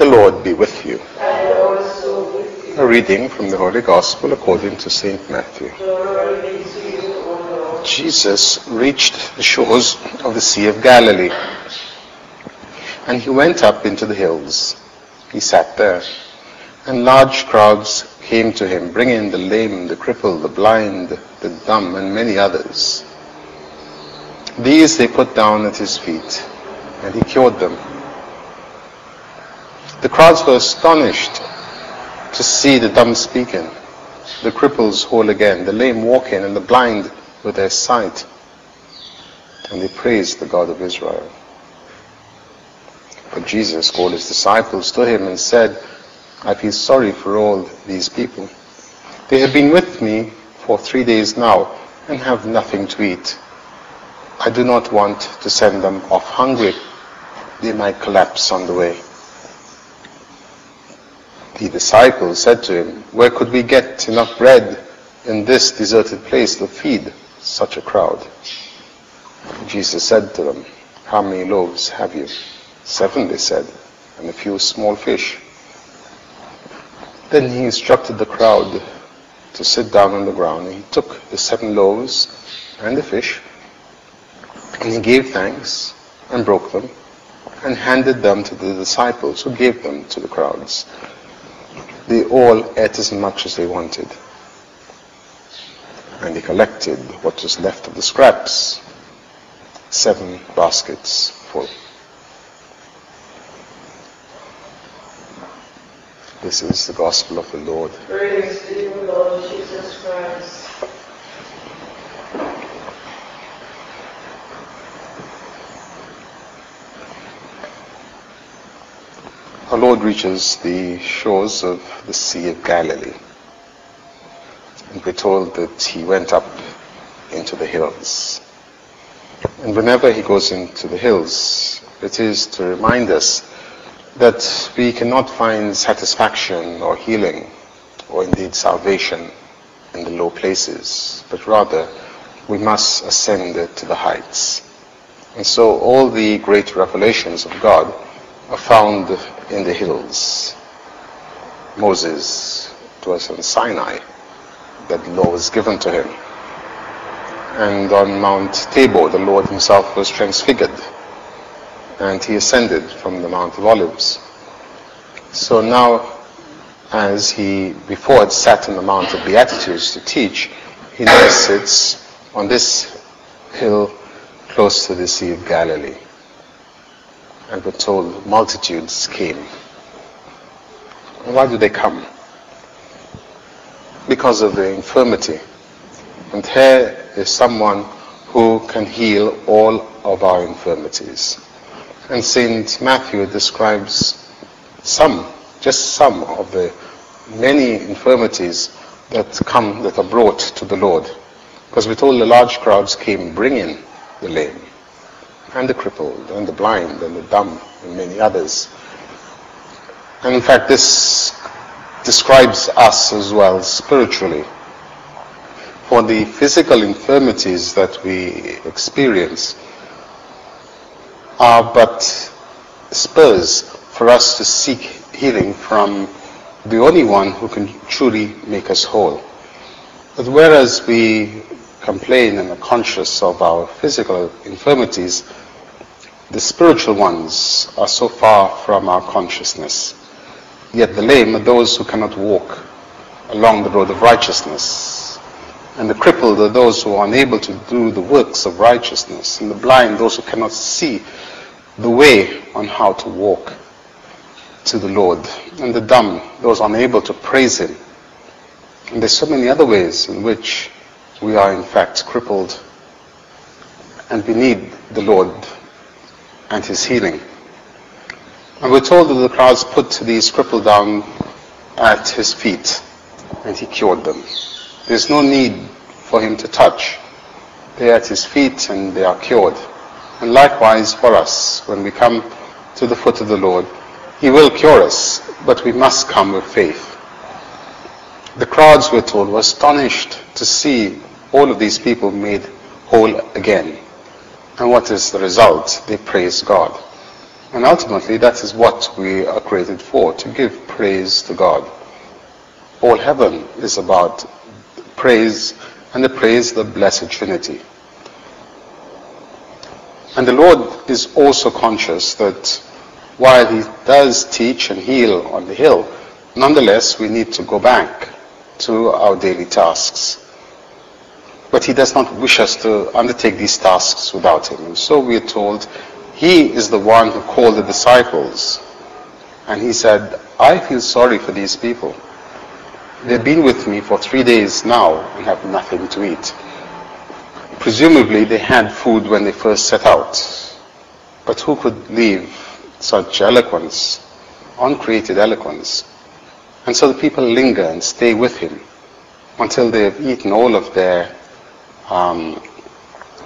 The Lord be with you. with you. A reading from the Holy Gospel according to St. Matthew. Jesus reached the shores of the Sea of Galilee, and he went up into the hills. He sat there, and large crowds came to him, bringing the lame, the crippled, the blind, the dumb, and many others. These they put down at his feet, and he cured them. The crowds were astonished to see the dumb speaking, the cripples whole again, the lame walking, and the blind with their sight. And they praised the God of Israel. But Jesus called his disciples to him and said, I feel sorry for all these people. They have been with me for three days now and have nothing to eat. I do not want to send them off hungry. They might collapse on the way. The disciples said to him, Where could we get enough bread in this deserted place to feed such a crowd? Jesus said to them, How many loaves have you? Seven, they said, and a few small fish. Then he instructed the crowd to sit down on the ground. He took the seven loaves and the fish, and he gave thanks and broke them and handed them to the disciples who gave them to the crowds. They all ate as much as they wanted. And they collected what was left of the scraps, seven baskets full. This is the gospel of the Lord. Praise to you, Lord Jesus Christ. Our Lord reaches the shores of the Sea of Galilee. And we're told that he went up into the hills. And whenever he goes into the hills, it is to remind us that we cannot find satisfaction or healing or indeed salvation in the low places, but rather we must ascend to the heights. And so all the great revelations of God are found in the hills. Moses, it was on Sinai that the law was given to him. And on Mount Tabor, the Lord himself was transfigured. And he ascended from the Mount of Olives. So now, as he before had sat on the Mount of Beatitudes to teach, he now sits on this hill close to the Sea of Galilee and we're told multitudes came. Why do they come? Because of the infirmity. And here is someone who can heal all of our infirmities. And St. Matthew describes some, just some of the many infirmities that come, that are brought to the Lord. Because we're told the large crowds came bringing the lame and the crippled, and the blind, and the dumb, and many others. And in fact, this describes us as well spiritually. For the physical infirmities that we experience are but spurs for us to seek healing from the only one who can truly make us whole. But whereas we complain and are conscious of our physical infirmities, the spiritual ones are so far from our consciousness. Yet the lame are those who cannot walk along the road of righteousness. And the crippled are those who are unable to do the works of righteousness. And the blind, those who cannot see the way on how to walk to the Lord. And the dumb, those unable to praise Him. And there's so many other ways in which we are in fact crippled and we need the Lord and his healing. And we're told that the crowds put these crippled down at his feet and he cured them. There's no need for him to touch. They're at his feet and they are cured. And likewise for us, when we come to the foot of the Lord, he will cure us, but we must come with faith. The crowds, we're told, were astonished to see all of these people made whole again. And what is the result? They praise God. And ultimately, that is what we are created for, to give praise to God. All heaven is about praise and the praise the Blessed Trinity. And the Lord is also conscious that while He does teach and heal on the hill, nonetheless we need to go back to our daily tasks. But He does not wish us to undertake these tasks without Him. And so we are told He is the one who called the disciples. And He said, I feel sorry for these people. They've been with me for three days now and have nothing to eat. Presumably they had food when they first set out. But who could leave such eloquence, uncreated eloquence? And so the people linger and stay with him until they have eaten all of their, um,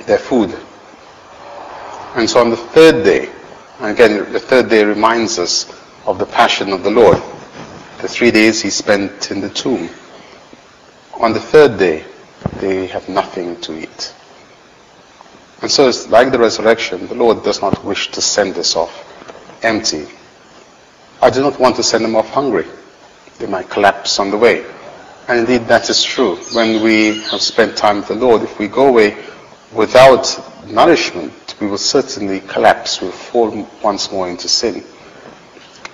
their food. And so on the third day, again the third day reminds us of the passion of the Lord. The three days he spent in the tomb. On the third day, they have nothing to eat. And so it's like the resurrection, the Lord does not wish to send us off empty. I do not want to send them off hungry. They might collapse on the way. And indeed that is true. When we have spent time with the Lord, if we go away without nourishment, we will certainly collapse. We'll fall once more into sin.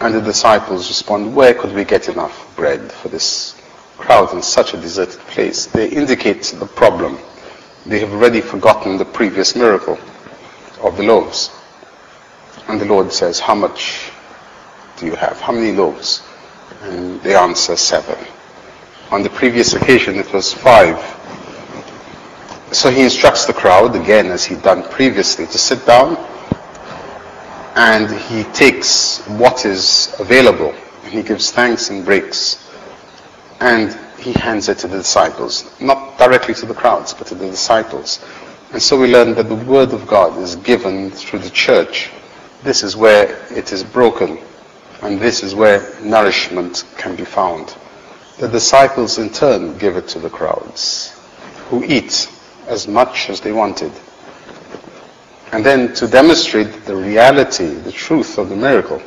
And the disciples respond, where could we get enough bread for this crowd in such a deserted place? They indicate the problem they have already forgotten the previous miracle of the loaves. And the Lord says, How much do you have? How many loaves? And they answer, Seven. On the previous occasion, it was five. So he instructs the crowd, again, as he'd done previously, to sit down and he takes what is available and he gives thanks and breaks. And he hands it to the disciples, not directly to the crowds, but to the disciples. And so we learn that the word of God is given through the church. This is where it is broken, and this is where nourishment can be found. The disciples in turn give it to the crowds, who eat as much as they wanted. And then to demonstrate the reality, the truth of the miracle,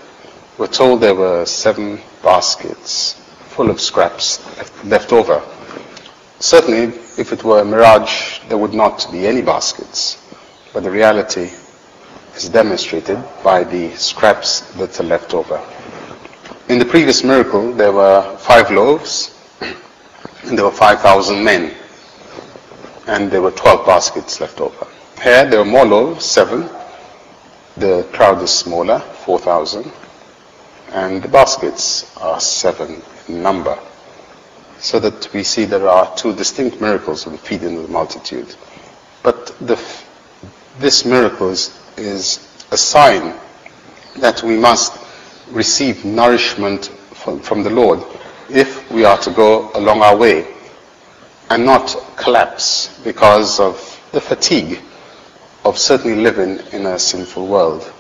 we're told there were seven baskets full of scraps left, left over. Certainly, if it were a mirage, there would not be any baskets. But the reality is demonstrated by the scraps that are left over. In the previous miracle, there were five loaves, and there were 5,000 men, and there were 12 baskets left over. Here, there are more loaves, seven. The crowd is smaller, 4,000, and the baskets are seven in number. So that we see there are two distinct miracles of the feeding of the multitude. But the, this miracle is, is, a sign that we must receive nourishment from, the Lord if we are to go along our way and not collapse because of the fatigue of certainly living in a sinful world.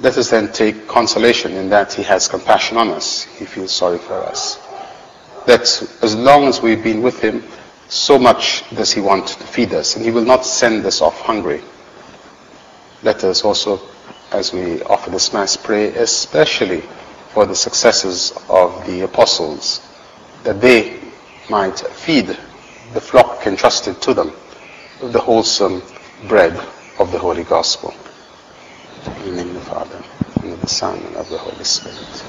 Let us then take consolation in that He has compassion on us. He feels sorry for us. That as long as we've been with Him, so much does He want to feed us, and He will not send us off hungry. Let us also, as we offer this Mass, pray especially for the successors of the apostles, that they might feed the flock entrusted to them with the wholesome bread of the Holy Gospel. In the name of the Father, and of the Son, and of the Holy Spirit.